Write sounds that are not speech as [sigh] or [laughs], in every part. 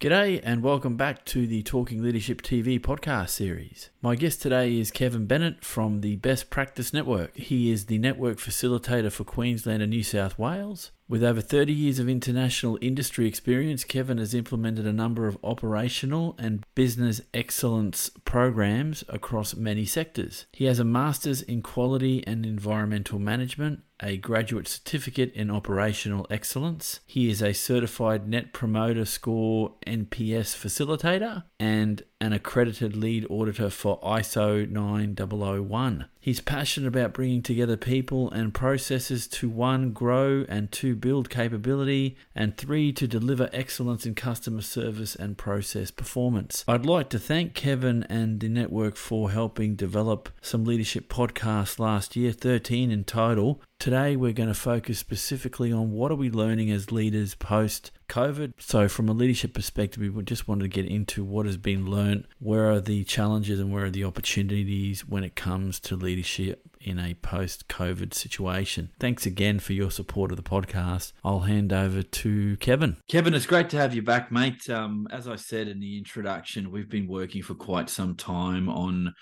G'day and welcome back to the Talking Leadership TV podcast series. My guest today is Kevin Bennett from the Best Practice Network. He is the network facilitator for Queensland and New South Wales. With over 30 years of international industry experience, Kevin has implemented a number of operational and business excellence programs across many sectors. He has a master's in quality and environmental management a graduate certificate in operational excellence. He is a certified Net Promoter Score NPS facilitator and an accredited lead auditor for ISO 9001. He's passionate about bringing together people and processes to one, grow and two, build capability, and three, to deliver excellence in customer service and process performance. I'd like to thank Kevin and the network for helping develop some leadership podcasts last year, 13 in total. Today, we're going to focus specifically on what are we learning as leaders post COVID. So, from a leadership perspective, we just wanted to get into what has been learned, where are the challenges and where are the opportunities when it comes to leadership in a post COVID situation. Thanks again for your support of the podcast. I'll hand over to Kevin. Kevin, it's great to have you back, mate. Um, as I said in the introduction, we've been working for quite some time on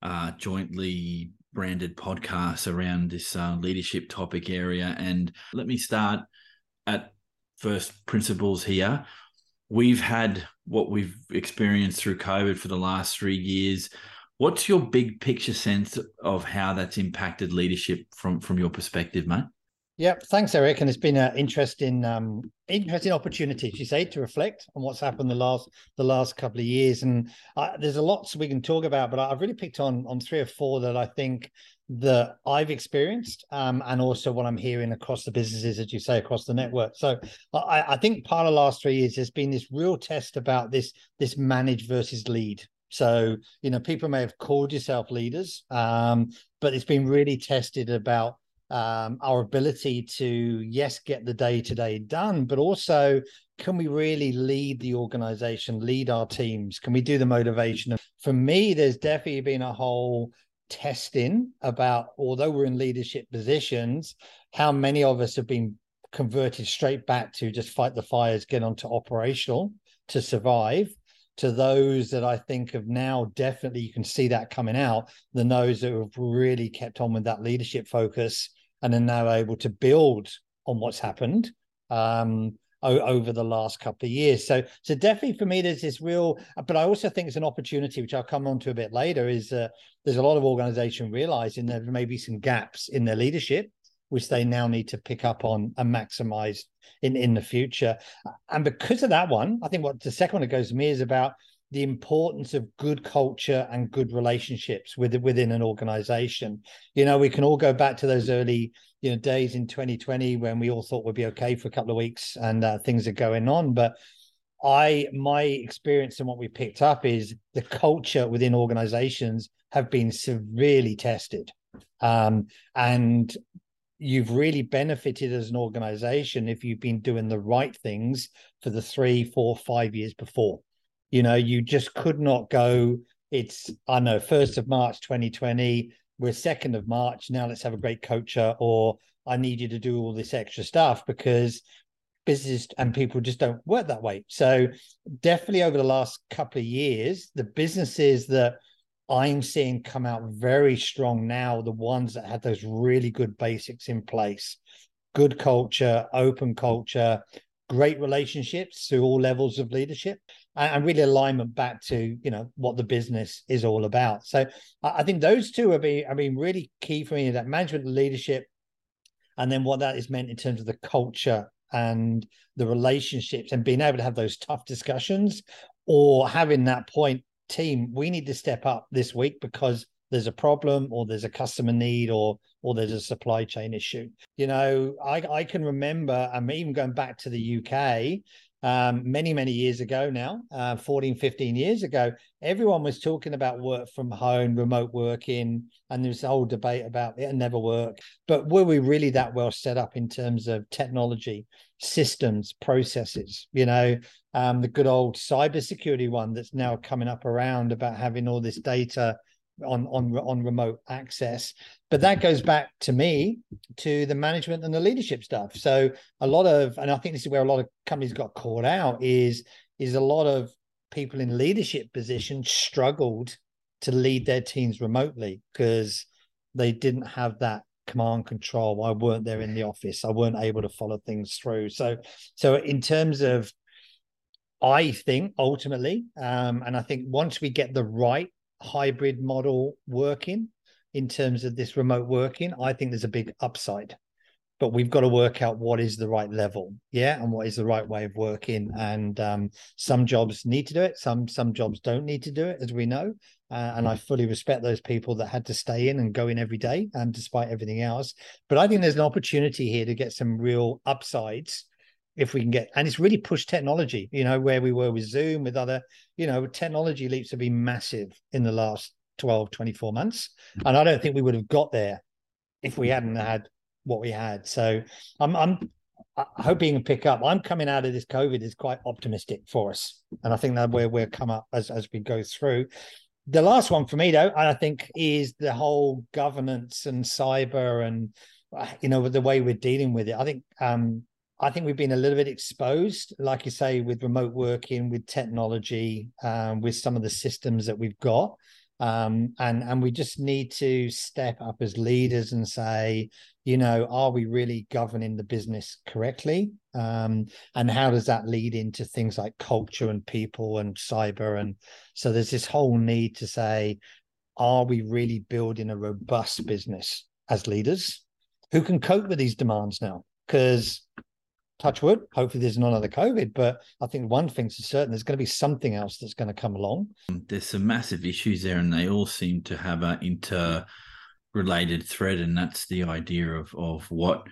uh, jointly branded podcasts around this uh, leadership topic area. And let me start at first principles here. We've had what we've experienced through COVID for the last three years. What's your big picture sense of how that's impacted leadership from from your perspective, mate? Yeah, thanks, Eric. And it's been an interesting, um, interesting opportunity, as you say, to reflect on what's happened the last the last couple of years. And uh, there's a lot we can talk about, but I've really picked on on three or four that I think that I've experienced, um, and also what I'm hearing across the businesses, as you say, across the network. So I, I think part of the last three years has been this real test about this this manage versus lead. So you know, people may have called yourself leaders, um, but it's been really tested about um, our ability to yes get the day to day done, but also can we really lead the organization, lead our teams? Can we do the motivation? For me, there's definitely been a whole testing about, although we're in leadership positions, how many of us have been converted straight back to just fight the fires, get onto operational to survive, to those that I think of now definitely you can see that coming out, the those that have really kept on with that leadership focus and are now able to build on what's happened. Um, over the last couple of years. So, so definitely for me, there's this real, but I also think it's an opportunity, which I'll come on to a bit later. Is uh, there's a lot of organization realizing there may be some gaps in their leadership, which they now need to pick up on and maximize in in the future. And because of that one, I think what the second one that goes to me is about the importance of good culture and good relationships with, within an organization. You know, we can all go back to those early, you know, days in 2020 when we all thought we'd be okay for a couple of weeks and uh, things are going on. But I, my experience and what we picked up is the culture within organizations have been severely tested. Um, and you've really benefited as an organization if you've been doing the right things for the three, four, five years before. You know, you just could not go. It's I know first of March 2020. We're second of March now. Let's have a great culture, or I need you to do all this extra stuff because business and people just don't work that way. So definitely over the last couple of years, the businesses that I'm seeing come out very strong now, the ones that had those really good basics in place, good culture, open culture, great relationships through all levels of leadership and, really alignment back to you know what the business is all about so i, think those two have been, have been really key for me that management leadership and then what that is meant in terms of the culture and the relationships and being able to have those tough discussions or having that point team we need to step up this week because there's a problem or there's a customer need or or there's a supply chain issue. You know, I, I can remember, I'm even going back to the UK um, many, many years ago now, uh, 14, 15 years ago, everyone was talking about work from home, remote working, and there's a whole debate about it never work. But were we really that well set up in terms of technology, systems, processes? You know, um, the good old cybersecurity one that's now coming up around about having all this data on on on remote access but that goes back to me to the management and the leadership stuff so a lot of and i think this is where a lot of companies got caught out is is a lot of people in leadership positions struggled to lead their teams remotely because they didn't have that command control. I weren't there in the office. I weren't able to follow things through. So, so in terms of, I think ultimately, um, and I think once we get the right hybrid model working in terms of this remote working, I think there's a big upside. But we've got to work out what is the right level, yeah, and what is the right way of working. And um, some jobs need to do it, some some jobs don't need to do it, as we know. Uh, and I fully respect those people that had to stay in and go in every day, and um, despite everything else. But I think there's an opportunity here to get some real upsides if we can get, and it's really pushed technology. You know, where we were with Zoom, with other, you know, technology leaps have been massive in the last 12, 24 months, and I don't think we would have got there if we hadn't had what we had. So I'm, I'm hoping to pick up. I'm coming out of this COVID is quite optimistic for us, and I think that where we'll come up as as we go through the last one for me though i think is the whole governance and cyber and you know the way we're dealing with it i think um i think we've been a little bit exposed like you say with remote working with technology um, with some of the systems that we've got. Um, and and we just need to step up as leaders and say you know are we really governing the business correctly? Um, and how does that lead into things like culture and people and cyber? And so there's this whole need to say are we really building a robust business as leaders? Who can cope with these demands now? Because touch wood hopefully there's not another covid but i think one thing's for certain there's going to be something else that's going to come along. There's some massive issues there and they all seem to have an interrelated thread and that's the idea of of what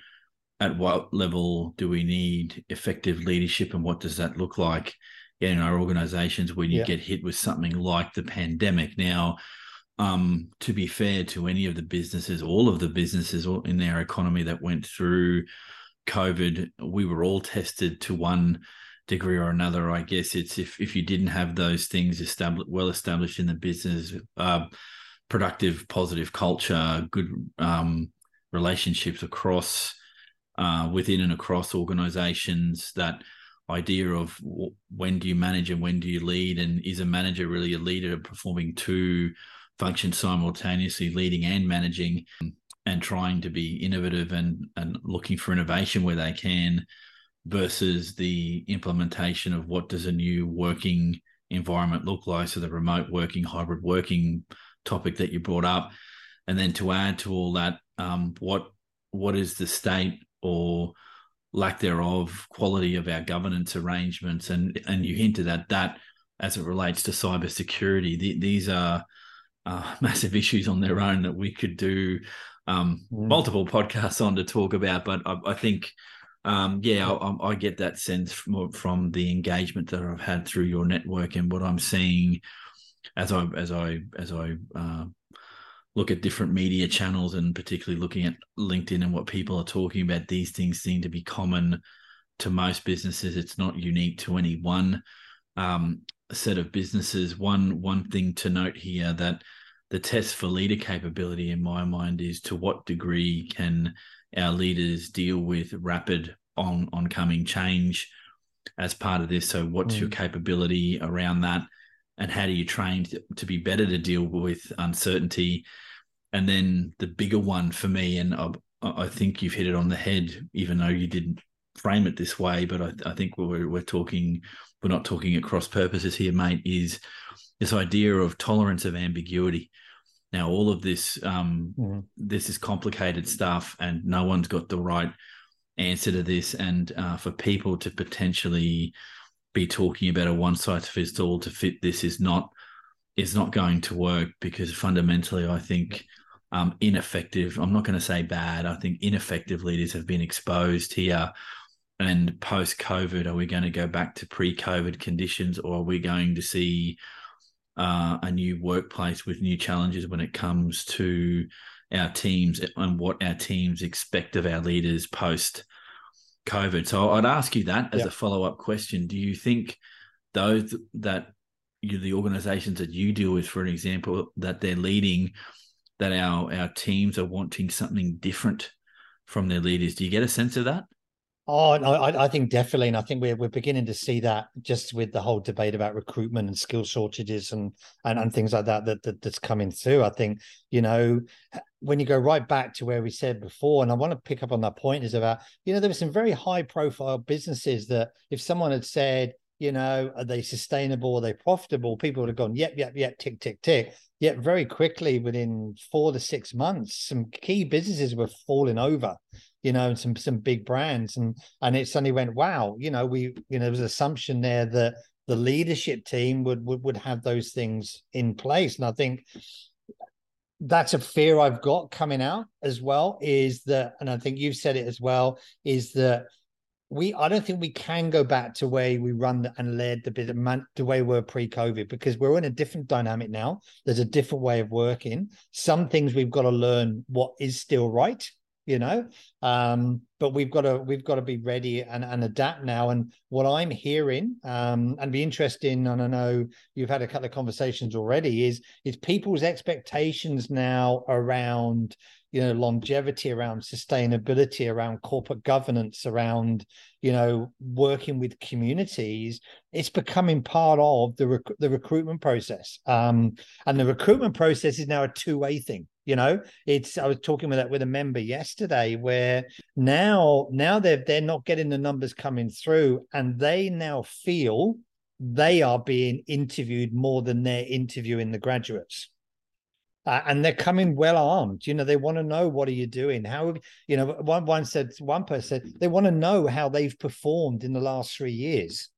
at what level do we need effective leadership and what does that look like? In our organizations when you yeah. get hit with something like the pandemic. Now um, to be fair to any of the businesses all of the businesses in our economy that went through covid we were all tested to one degree or another i guess. It's if if you didn't have those things established well established in the business uh, productive positive culture good um, relationships across uh, within and across organizations that idea of when do you manage and when do you lead? And is a manager really a leader performing two functions simultaneously leading and managing and trying to be innovative and and looking for innovation where they can versus the implementation of what does a new working environment look like? So the remote working hybrid working topic that you brought up. And then to add to all that um, what what is the state or lack thereof quality of our governance arrangements? And and you hinted at that as it relates to cybersecurity the, these are uh, [laughs] massive issues on their own that we could do um, mm. multiple podcasts on to talk about but I, I think um, yeah I, I, get that sense from, from the engagement that I've had through your network and what I'm seeing as I as I as I uh, look at different media channels and particularly looking at LinkedIn and what people are talking about, these things seem to be common to most businesses. It's not unique to any one um, set of businesses. One one thing to note here that the test for leader capability, in my mind, is to what degree can our leaders deal with rapid on oncoming change as part of this. So, what's mm. your capability around that? and how do you train to, to be better to deal with uncertainty and then the bigger one for me and I, I, think you've hit it on the head even though you didn't frame it this way but I, I think we're, we're talking we're not talking at cross purposes here mate is this idea of tolerance of ambiguity now all of this um, mm-hmm. this is complicated stuff and no one's got the right answer to this and uh, for people to potentially be talking about a one size fits all to fit this is not is not going to work because fundamentally I think um, ineffective. I'm not going to say bad. I think ineffective leaders have been exposed here. And post COVID, are we going to go back to pre COVID conditions or are we going to see uh, a new workplace with new challenges when it comes to our teams and what our teams expect of our leaders post COVID. So I'd ask you that as yeah. a follow up question. Do you think those that you, the organizations that you deal with, for an example, that they're leading, that our our teams are wanting something different from their leaders? Do you get a sense of that? Oh, no, I, I, think definitely, and I think we're we're beginning to see that just with the whole debate about recruitment and skill shortages and and, and things like that, that that that's coming through. I think you know when you go right back to where we said before, and I want to pick up on that point is about you know there were some very high profile businesses that if someone had said you know are they sustainable, are they profitable, people would have gone yep yep yep tick tick tick. Yet very quickly within four to six months, some key businesses were falling over you know, some some big brands, and and it suddenly went, wow, you know, we you know there was an assumption there that the leadership team would would would have those things in place, and I think that's a fear I've got coming out as well. Is that, and I think you've said it as well, is that we I don't think we can go back to where we run and led the bit man, the way we were pre-COVID because we're in a different dynamic now. There's a different way of working. Some things we've got to learn what is still right you know? Um, but we've got to we've got to be ready and, and adapt now. And what i'm hearing um, and be interesting and i know you've had a couple of conversations already is is people's expectations now around you know longevity around sustainability around corporate governance around you know working with communities it's becoming part of the rec- the recruitment process. Um, and the recruitment process is now a two-way thing you know? It's i was talking with that with a member yesterday where now now they're they're not getting the numbers coming through and they now feel they are being interviewed more than they're interviewing the graduates uh, and they're coming well armed. You know, they want to know what are you doing? How you know? One one said one person said they want to know how they've performed in the last three years.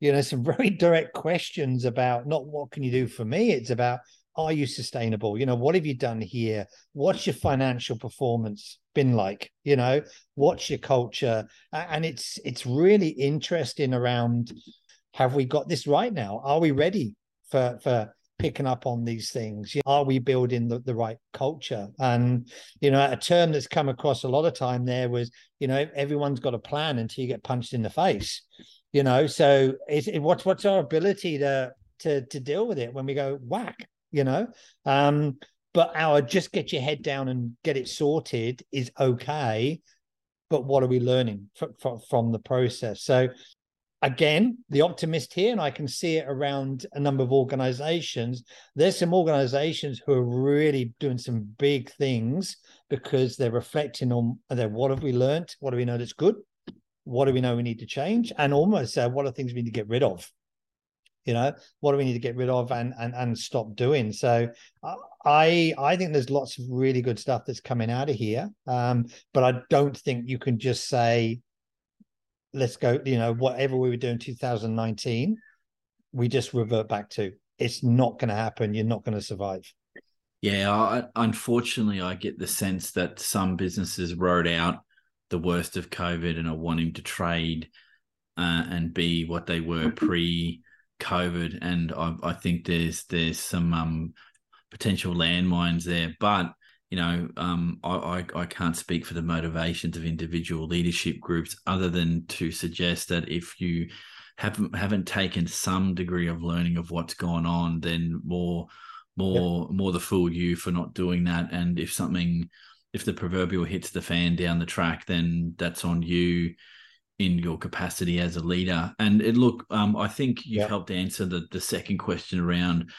You know, some [laughs] very direct questions about not what can you do for me. It's about are you sustainable? You know, what have you done here? What's your financial performance been like? You know, what's your culture? And it's it's really interesting around have we got this right now? Are we ready for for picking up on these things? Are we building the, the right culture? And, you know, a term that's come across a lot of time there was, you know, everyone's got a plan until you get punched in the face, you know, so it's, it, what's, what's our ability to, to, to deal with it when we go whack, you know? Um, but our just get your head down and get it sorted is okay but what are we learning from, from, from the process so again, the optimist here, and I can see it around a number of organizations. There's some organizations who are really doing some big things because they're reflecting on their what have we learned? What do we know that's good? What do we know we need to change? And almost uh, what are things we need to get rid of? You know, what do we need to get rid of and and and stop doing? So I I think there's lots of really good stuff that's coming out of here. Um, but I don't think you can just say let's go, you know, whatever we were doing 2019, we just revert back to. It's not going to happen. You're not going to survive. Yeah, I, unfortunately, I get the sense that some businesses rode out the worst of COVID and are wanting to trade uh, and be what they were pre-COVID, and I, I think there's there's some um, potential landmines there. But you know, um, I, I, I can't speak for the motivations of individual leadership groups other than to suggest that if you haven't haven't taken some degree of learning of what's gone on, then more more more the fool you for not doing that. And if something if the proverbial hits the fan down the track, then that's on you in your capacity as a leader. And it, look, um, I think you've helped answer the the second question around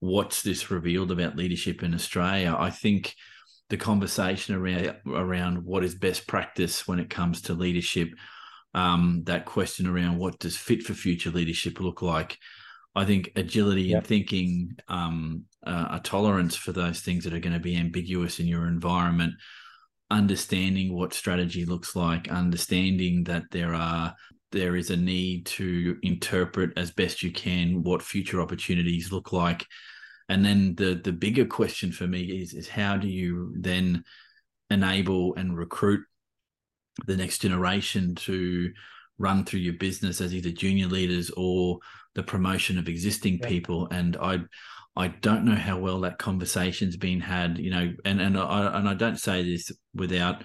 what's this revealed about leadership in Australia. I think the conversation around around what is best practice when it comes to leadership. Um, that question around what does fit for future leadership look like. I think agility yep. and thinking, um, uh, a tolerance for those things that are going to be ambiguous in your environment, understanding what strategy looks like, understanding that there are there is a need to interpret as best you can what future opportunities look like and then the the bigger question for me is is how do you then enable and recruit the next generation to run through your business as either junior leaders or the promotion of existing yeah. people and i i don't know how well that conversation's been had you know and and i and i don't say this without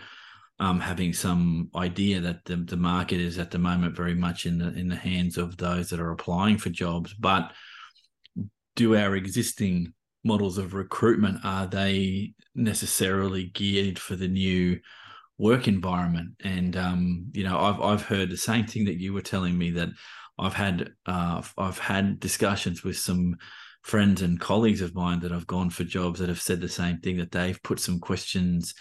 um, having some idea that the, the market is at the moment very much in the in the hands of those that are applying for jobs but do our existing models of recruitment are they necessarily geared for the new work environment. And um, you know, I've I've heard the same thing that you were telling me that I've had uh, I've had discussions with some friends and colleagues of mine that have gone for jobs that have said the same thing that they've put some questions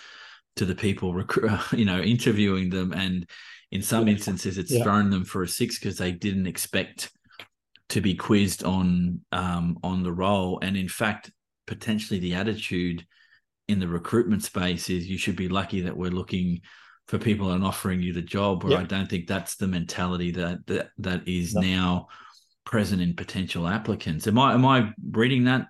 to the people [laughs] you know interviewing them and in some instances it's yeah. thrown them for a six because they didn't expect to be quizzed on um, on the role and in fact potentially the attitude in the recruitment space is you should be lucky that we're looking for people and offering you the job where yep. I don't think that's the mentality that that, that is now present in potential applicants. Am I am I reading that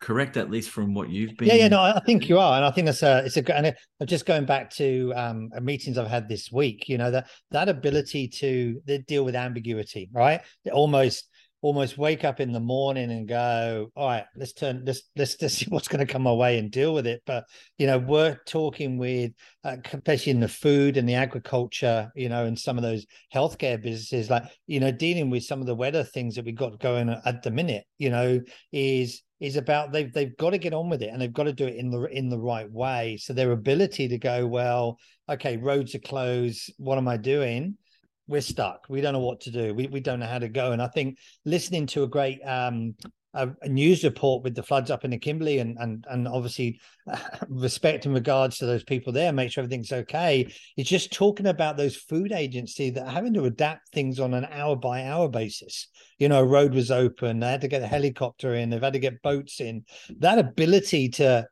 correct at least from what you've been yeah yeah no i think you are and i think that's a it's a and just going back to um meetings i've had this week you know that that ability to deal with ambiguity right almost almost wake up in the morning and go, all right, let's turn let's let's just see what's going to come our way and deal with it. But you know, we're talking with, uh, especially in the food and the agriculture, you know, and some of those healthcare businesses, like you know, dealing with some of the weather things that we got going at the minute, you know, is is about they've they've got to get on with it and they've got to do it in the in the right way. So their ability to go, well, okay, roads are closed. What am I doing? We're stuck. We don't know what to do. We we don't know how to go. And I think listening to a great um, a, a, news report with the floods up in the Kimberley and and and obviously [laughs] respect and regards to those people there, make sure everything's okay. It's just talking about those food agency that are having to adapt things on an hour by hour basis. You know, a road was open, they had to get a helicopter in, they've had to get boats in. That ability to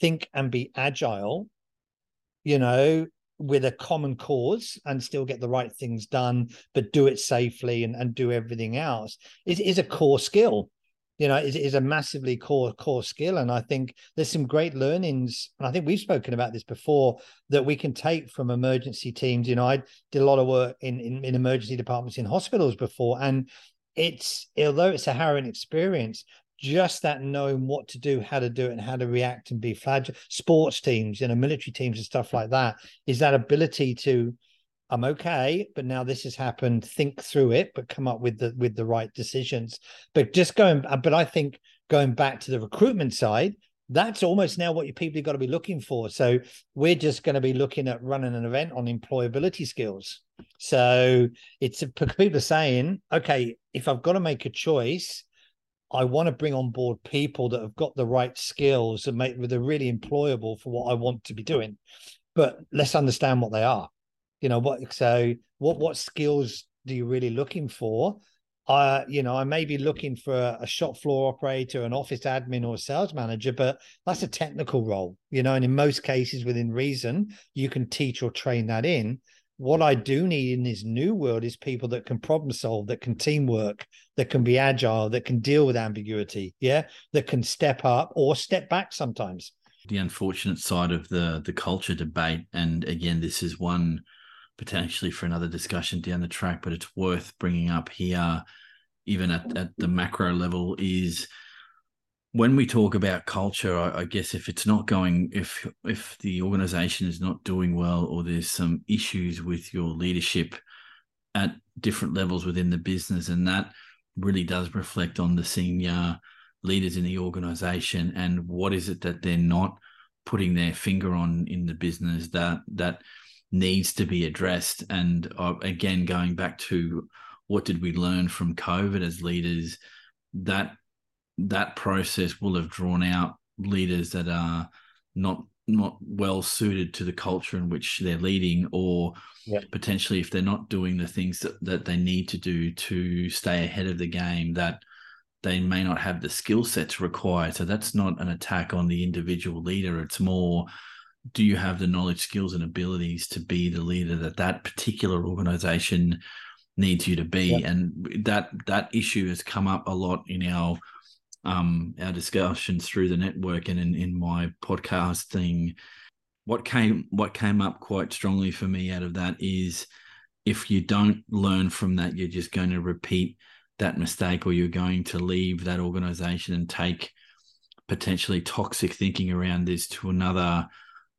think and be agile, you know, with a common cause and still get the right things done, but do it safely and, and do everything else is, is a core skill. You know, is, is a massively core core skill. And I think there's some great learnings. And I think we've spoken about this before that we can take from emergency teams. You know, I did a lot of work in, in, in emergency departments in hospitals before. And it's although it's a harrowing experience, just that knowing what to do, how to do it, and how to react and be fragile. Sports teams, you know, military teams and stuff like that is that ability to, I'm okay, but now this has happened. Think through it, but come up with the with the right decisions. But just going, uh, but I think going back to the recruitment side, that's almost now what your people have got to be looking for. So we're just going to be looking at running an event on employability skills. So it's people are saying, okay, if I've got to make a choice I want to bring on board people that have got the right skills and make they're really employable for what I want to be doing. But let's understand what they are. You know what? So what what skills do you really looking for? Uh, you know, I may be looking for a, a shop floor operator, an office admin, or a sales manager, but that's a technical role, you know. And in most cases, within reason, you can teach or train that in what I do need in this new world is people that can problem solve, that can teamwork, that can be agile, that can deal with ambiguity, yeah, that can step up or step back sometimes. The unfortunate side of the the culture debate, and again, this is one potentially for another discussion down the track, but it's worth bringing up here, even at, at the macro level, is when we talk about culture, I, I, guess if it's not going, if if the organization is not doing well, or there's some issues with your leadership at different levels within the business, and that really does reflect on the senior leaders in the organization and what is it that they're not putting their finger on in the business that that needs to be addressed. And uh, again, going back to what did we learn from COVID as leaders, that that process will have drawn out leaders that are not not well suited to the culture in which they're leading or yeah. potentially if they're not doing the things that, that they need to do to stay ahead of the game that they may not have the skill sets required so that's not an attack on the individual leader it's more do you have the knowledge skills and abilities to be the leader that that particular organization needs you to be yeah. and that that issue has come up a lot in our um, our discussions through the network and in, in my podcasting, what came what came up quite strongly for me out of that is if you don't learn from that, you're just going to repeat that mistake, or you're going to leave that organization and take potentially toxic thinking around this to another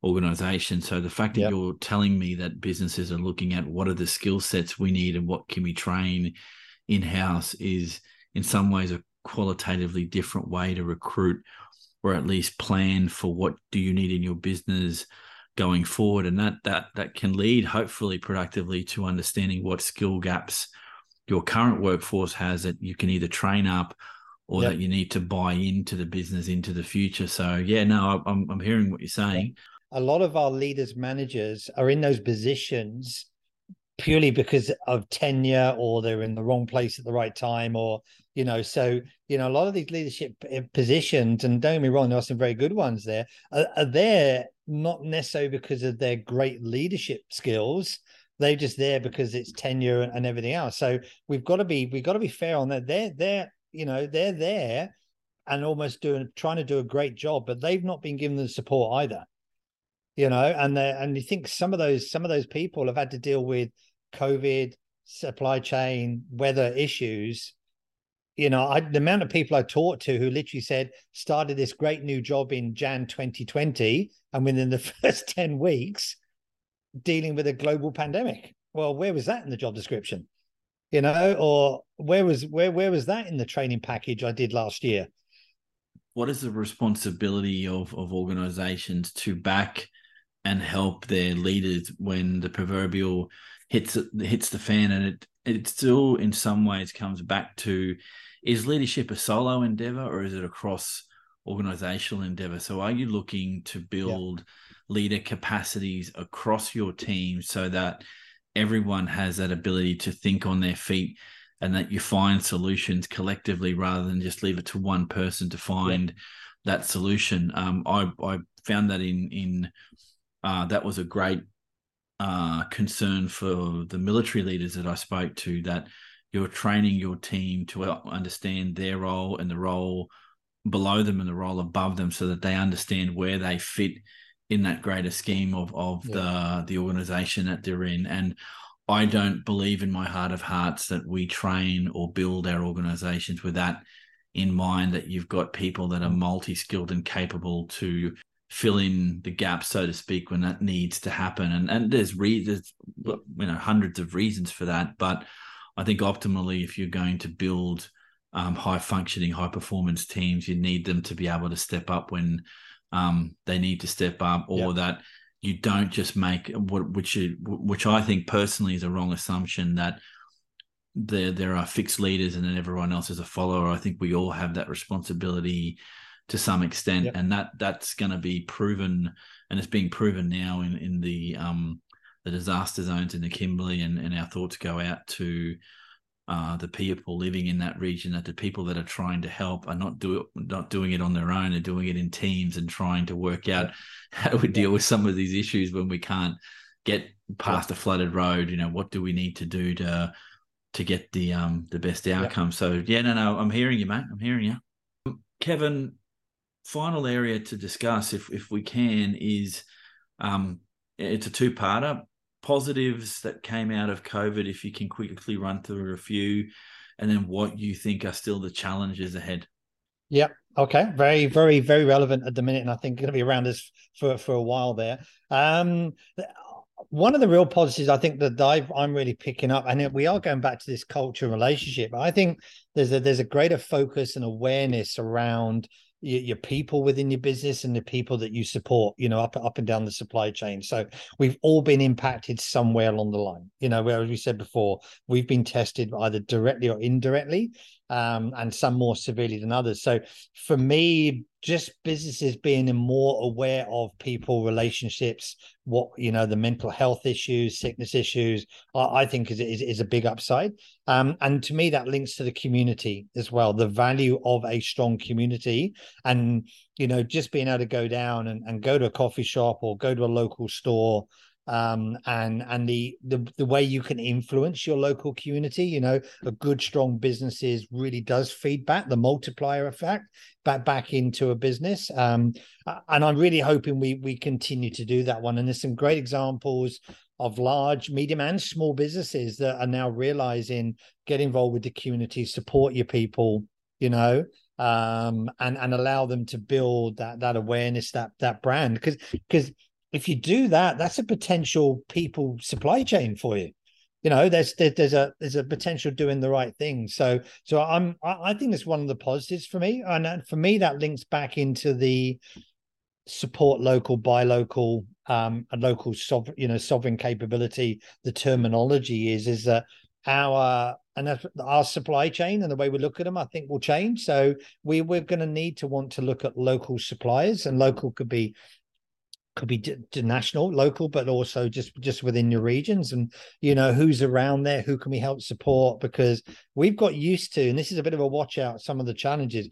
organization. So the fact that yep. you're telling me that businesses are looking at what are the skill sets we need and what can we train in house is in some ways a qualitatively different way to recruit or at least plan for what do you need in your business going forward. And that that that can lead hopefully productively to understanding what skill gaps your current workforce has that you can either train up or yep. that you need to buy into the business into the future. So yeah no i'm, I'm hearing what you're saying. A lot of our leaders managers are in those positions purely because of tenure or they're in the wrong place at the right time or you know so you know a lot of these leadership eh, positions and don't get me wrong there are some very good ones there are, are there not necessarily because of their great leadership skills. They're just there because it's tenure and, everything else. So we've got to be we've got to be fair on that. They're they're you know they're there and almost doing trying to do a great job but they've not been given the support either. You know and they and you think some of those some of those people have had to deal with covid supply chain weather issues you know I, the amount of people i talked to who literally said started this great new job in jan 2020 and within the [laughs] first 10 weeks dealing with a global pandemic. Well where was that in the job description? You know or where was where where was that in the training package i did last year? What is the responsibility of of organizations to back and help their leaders when the proverbial hits hits the fan and it it still in some ways comes back to is leadership a solo endeavor or is it a cross organizational endeavor so are you looking to build yeah. leader capacities across your team so that everyone has that ability to think on their feet and that you find solutions collectively rather than just leave it to one person to find yeah. that solution um, I, I found that in in uh, that was a great uh, concern for the military leaders that I spoke to that you're training your team to understand their role and the role below them and the role above them so that they understand where they fit in that greater scheme of of yeah. the the organization that they're in and I don't believe in my heart of hearts that we train or build our organizations with that in mind that you've got people that are mm. multi-skilled and capable to fill in the gap, so to speak, when that needs to happen. And and there's reasons, you know, hundreds of reasons for that. But I think optimally, if you're going to build um, high functioning, high performance teams, you need them to be able to step up when um, they need to step up, or yep. that you don't just make what which you, which I think personally is a wrong assumption that there there are fixed leaders and then everyone else is a follower. I think we all have that responsibility to some extent, yep. and that that's going to be proven, and it's being proven now in in the um the disaster zones in the Kimberley, and and our thoughts go out to uh, the people living in that region that the people that are trying to help are not do not doing it on their own, they're doing it in teams and trying to work out [laughs] how we deal with some of these issues when we can't get past a flooded road. You know, what do we need to do to to get the um the best outcome? So yeah, no, no, I'm hearing you, mate. I'm hearing you. Kevin, final area to discuss, if if we can, is um, it's a two parter. Positives that came out of COVID, if you can quickly run through a few, and then what you think are still the challenges ahead. Yep. Okay. Very, very, very relevant at the minute, and I think going to be around us for for a while there. Um, one of the real positives I think that i am really picking up, and we are going back to this culture relationship. I think there's a there's a greater focus and awareness around your, your people within your business and the people that you support you know up up and down the supply chain. So we've all been impacted somewhere along the line. You know where as we said before we've been tested either directly or indirectly um, and some more severely than others. So for me, just businesses being more aware of people relationships, what you know, the mental health issues, sickness issues, I, I think is, is, is a big upside. Um, and to me, that links to the community as well, the value of a strong community, and you know, just being able to go down and, and go to a coffee shop or go to a local store um, and and the, the the way you can influence your local community. You know, a good strong businesses really does feedback the multiplier effect back back into a business. Um, and I'm really hoping we we continue to do that one. And there's some great examples of large, medium, and small businesses that are now realizing get involved with the community, support your people. You know, um, and and allow them to build that that awareness, that that brand, because because if you do that, that's a potential people supply chain for you. You know, there's there's a there's a potential doing the right thing. So so I'm I think it's one of the positives for me, and for me that links back into the support local, buy local, um, and local sovereign, you know, sovereign capability. The terminology is is that our and our supply chain and the way we look at them, I think, will change. So we we're going to need to want to look at local suppliers, and local could be could be d- national, local, but also just just within your regions, and you know who's around there, who can we help support? Because we've got used to, and this is a bit of a watch out. Some of the challenges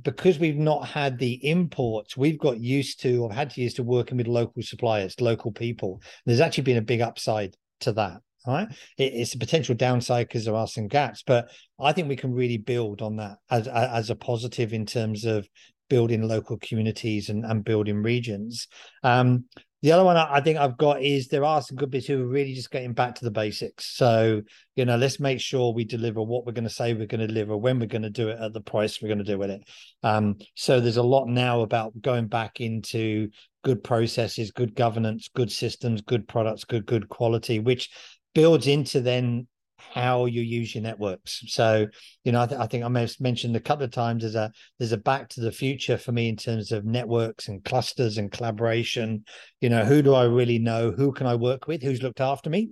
because we've not had the imports, we've got used to or had to use to working with local suppliers, local people. There's actually been a big upside to that. Right, it, it's a potential downside because there are some gaps, but I think we can really build on that as as a positive in terms of building local communities and, and building regions. Um, the other one I think I've got is there are some good bits who are really just getting back to the basics. So, you know, let's make sure we deliver what we're going to say we're going to deliver, when we're going to do it, at the price we're going to do it. Um, so there's a lot now about going back into good processes, good governance, good systems, good products, good good quality, which builds into then how you use your networks. So, you know, I, th- I, think I may have mentioned a couple of times there's a there's a back to the future for me in terms of networks and clusters and collaboration. You know, who do I really know? Who can I work with? Who's looked after me?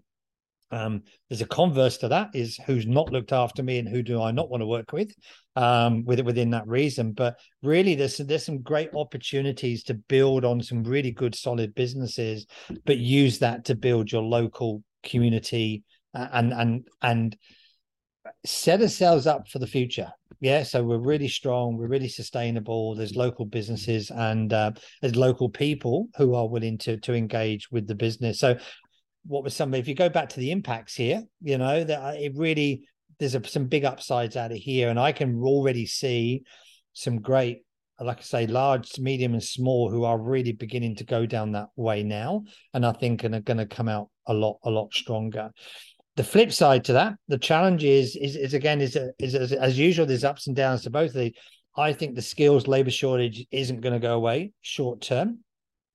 Um, there's a converse to that is who's not looked after me and who do I not want to work with um, with it within that reason. But really, there's there's some great opportunities to build on some really good solid businesses, but use that to build your local community and and and set ourselves up for the future. Yeah, so we're really strong, we're really sustainable. There's local businesses and uh, there's local people who are willing to to engage with the business. So, what was some? If you go back to the impacts here, you know that it really there's a, some big upsides out of here, and I can already see some great like I say, large, medium, and small, who are really beginning to go down that way now, and I think and are going to come out a lot, a lot stronger the flip side to that, the challenge is is, is again is, is, is as usual. There's ups and downs to both of these. I think the skills labor shortage isn't going to go away short term.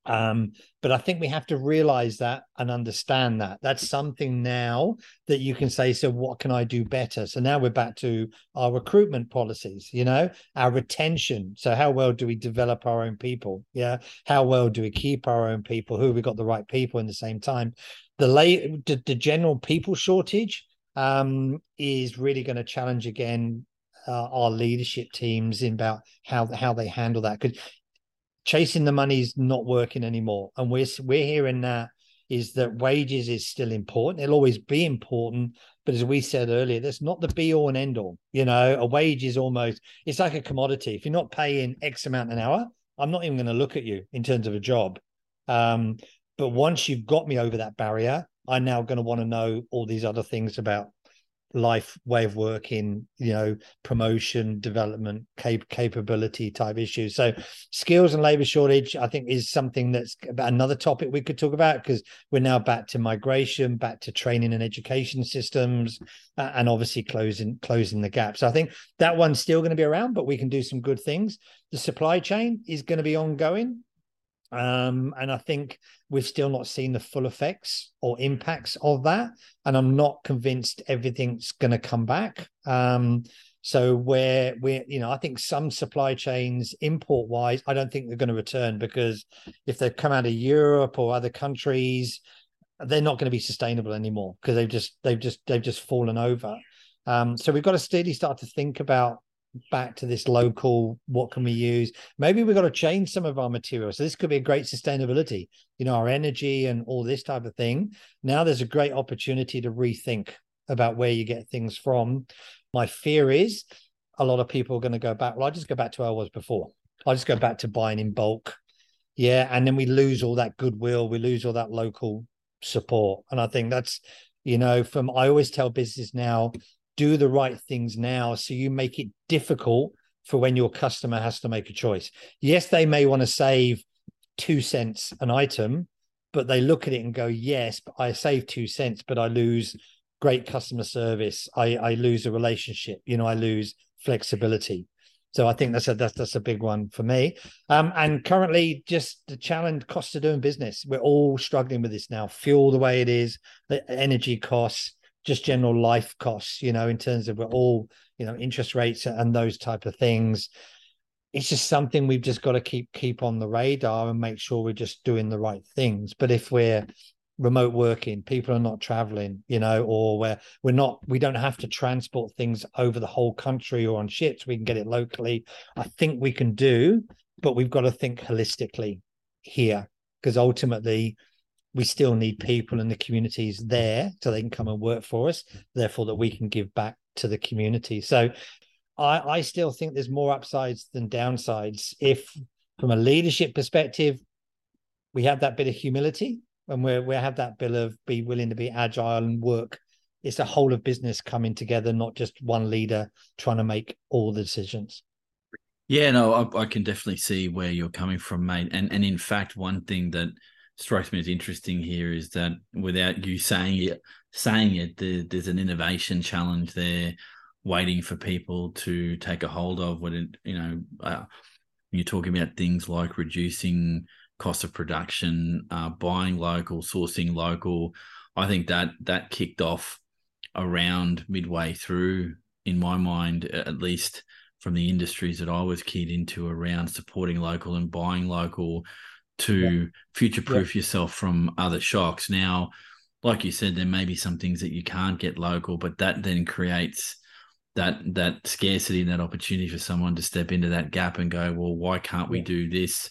Um, but I think we have to realize that and understand that. That's something now that you can say, so what can I do better? So now we're back to our recruitment policies, you know, our retention. So how well do we develop our own people? Yeah. How well do we keep our own people? Who we got the right people in the same time? The late the, the general people shortage um, is really going to challenge again uh, our leadership teams in about how how they handle that because chasing the money is not working anymore, and we're we're hearing that is that wages is still important. It'll always be important, but as we said earlier, that's not the be all and end all. You know, a wage is almost it's like a commodity. If you're not paying X amount an hour, I'm not even going to look at you in terms of a job. Um, but once you've got me over that barrier, I'm now going to want to know all these other things about life, way of working, you know, promotion, development, cap- capability type issues. So, skills and labor shortage, I think, is something that's another topic we could talk about because we're now back to migration, back to training and education systems, uh, and obviously closing closing the gap. So, I think that one's still going to be around, but we can do some good things. The supply chain is going to be ongoing. Um, and I think we've still not seen the full effects or impacts of that. And I'm not convinced everything's going to come back. Um, so where we're, you know, I think some supply chains import wise, I don't think they're going to return because if they come out of Europe or other countries, they're not going to be sustainable anymore because they've just they've just they've just fallen over. Um, so we've got to steadily start to think about back to this local what can we use? Maybe we've got to change some of our materials. So this could be a great sustainability you know our energy and all this type of thing. Now there's a great opportunity to rethink about where you get things from. My fear is a lot of people are going to go back well i just go back to where i was before. I just go back to buying in bulk. Yeah and then we lose all that goodwill we lose all that local support. And i think that's you know from i always tell business now do the right things now so you make it difficult for when your customer has to make a choice. Yes, they may want to save two cents an item, but they look at it and go, yes, but I save two cents, but I lose great customer service. I, I lose a relationship, you know, I lose flexibility. So I think that's a that's that's a big one for me. Um, and currently, just the challenge cost of doing business. We're all struggling with this now. Fuel the way it is, the energy costs, just general life costs, you know, in terms of we're all, you know, interest rates and those type of things. it's just something we've just got to keep keep on the radar and make sure we're just doing the right things. But if we're remote working, people are not traveling, you know, or we're we're not we don't have to transport things over the whole country or on ships, we can get it locally. I think we can do, but we've got to think holistically here because ultimately we still need people in the communities there so they can come and work for us, therefore that we can give back to the community. So I, I still think there's more upsides than downsides. If from a leadership perspective, we have that bit of humility and we we have that bit of be willing to be agile and work. It's a whole of business coming together, not just one leader trying to make all the decisions. Yeah, no, I, I can definitely see where you're coming from, mate. And and in fact, one thing that strikes me as interesting here is that without you saying it, saying it, there, there's an innovation challenge there waiting for people to take a hold of what it, you know, uh, you're talking about things like reducing cost of production, uh, buying local, sourcing local. I think that that kicked off around midway through, in my mind, at least from the industries that I was keyed into around supporting local and buying local to yeah. future proof yeah. yourself from other shocks. Now, like you said, there may be some things that you can't get local, but that then creates that that scarcity and that opportunity for someone to step into that gap and go, well, why can't we do this?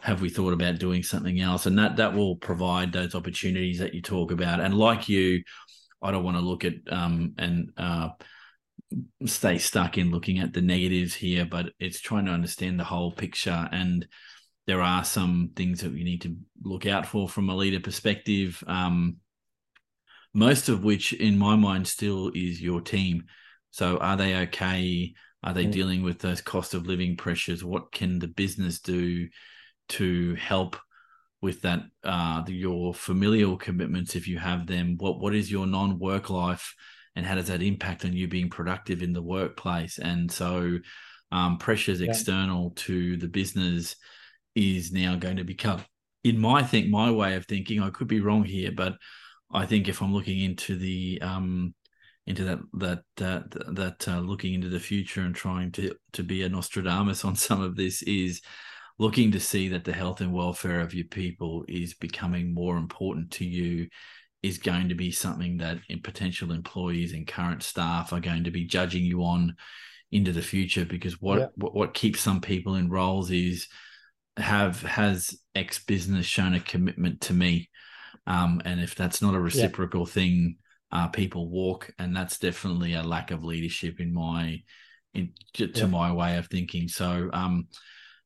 Have we thought about doing something else? And that that will provide those opportunities that you talk about. And like you, I don't want to look at um and uh stay stuck in looking at the negatives here, but it's trying to understand the whole picture and there are some things that we need to look out for from a leader perspective. Um, most of which, in my mind, still is your team. So, are they okay? Are they mm. dealing with those cost of living pressures? What can the business do to help with that? Uh, your familial commitments, if you have them. What What is your non work life, and how does that impact on you being productive in the workplace? And so, um, pressures yeah. external to the business is now going to become, in my think, my way of thinking. I could be wrong here, but I think if I'm looking into the um, into that that that that uh, looking into the future and trying to to be a Nostradamus on [laughs] some of this is looking to see that the health and welfare of your people is becoming more important to you is going to be something that potential employees and current staff are going to be judging you on into the future because what yeah. what, what keeps some people in roles is have has X business shown a commitment to me, um, and if that's not a reciprocal yeah. thing, uh, people walk, and that's definitely a lack of leadership in my in to, yeah. my way of thinking. So, um,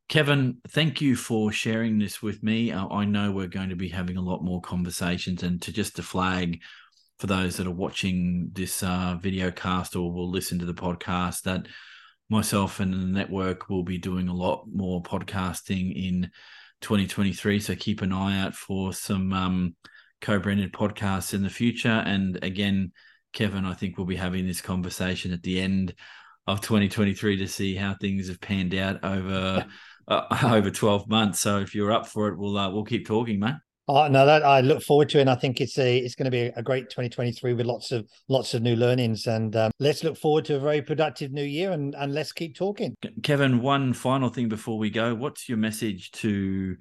Kevin, thank you for sharing this with me. Uh, I know we're going to be having a lot more conversations, and to just to flag for those that are watching this uh, video cast or will listen to the podcast that myself and the network will be doing a lot more podcasting in 2023. So keep an eye out for some um, co-branded podcasts in the future. And again, Kevin, I think we'll be having this conversation at the end of 2023 to see how things have panned out over uh, [laughs] over 12 months. So if you're up for it, we'll uh, we'll keep talking, man. Oh no, that I look forward to, it and I think it's a it's going to be a great 2023 with lots of lots of new learnings, and um, let's look forward to a very productive new year, and and let's keep talking. Kevin, one final thing before we go, what's your message to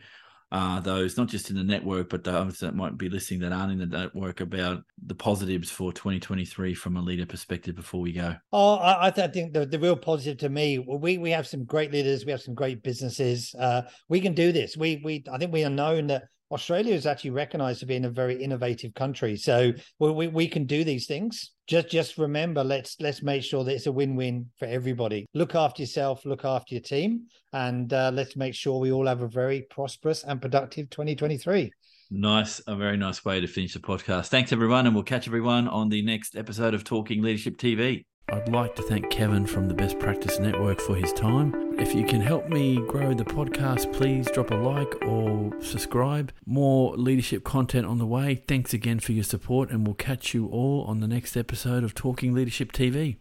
uh, those not just in the network, but those that might be listening that aren't in the network about the positives for 2023 from a leader perspective before we go? Oh, I, I think the, the real positive to me, we we have some great leaders, we have some great businesses. Uh, we can do this. We we I think we are known that Australia is actually recognized to being a very innovative country. So we, we, can do these things. Just just remember, let's let's make sure that it's a win-win for everybody. Look after yourself, look after your team, and uh, let's make sure we all have a very prosperous and productive 2023. Nice, a very nice way to finish the podcast. Thanks everyone, and we'll catch everyone on the next episode of Talking Leadership TV. I'd like to thank Kevin from the Best Practice Network for his time. If you can help me grow the podcast, please drop a like or subscribe. More leadership content on the way. Thanks again for your support, and we'll catch you all on the next episode of Talking Leadership TV.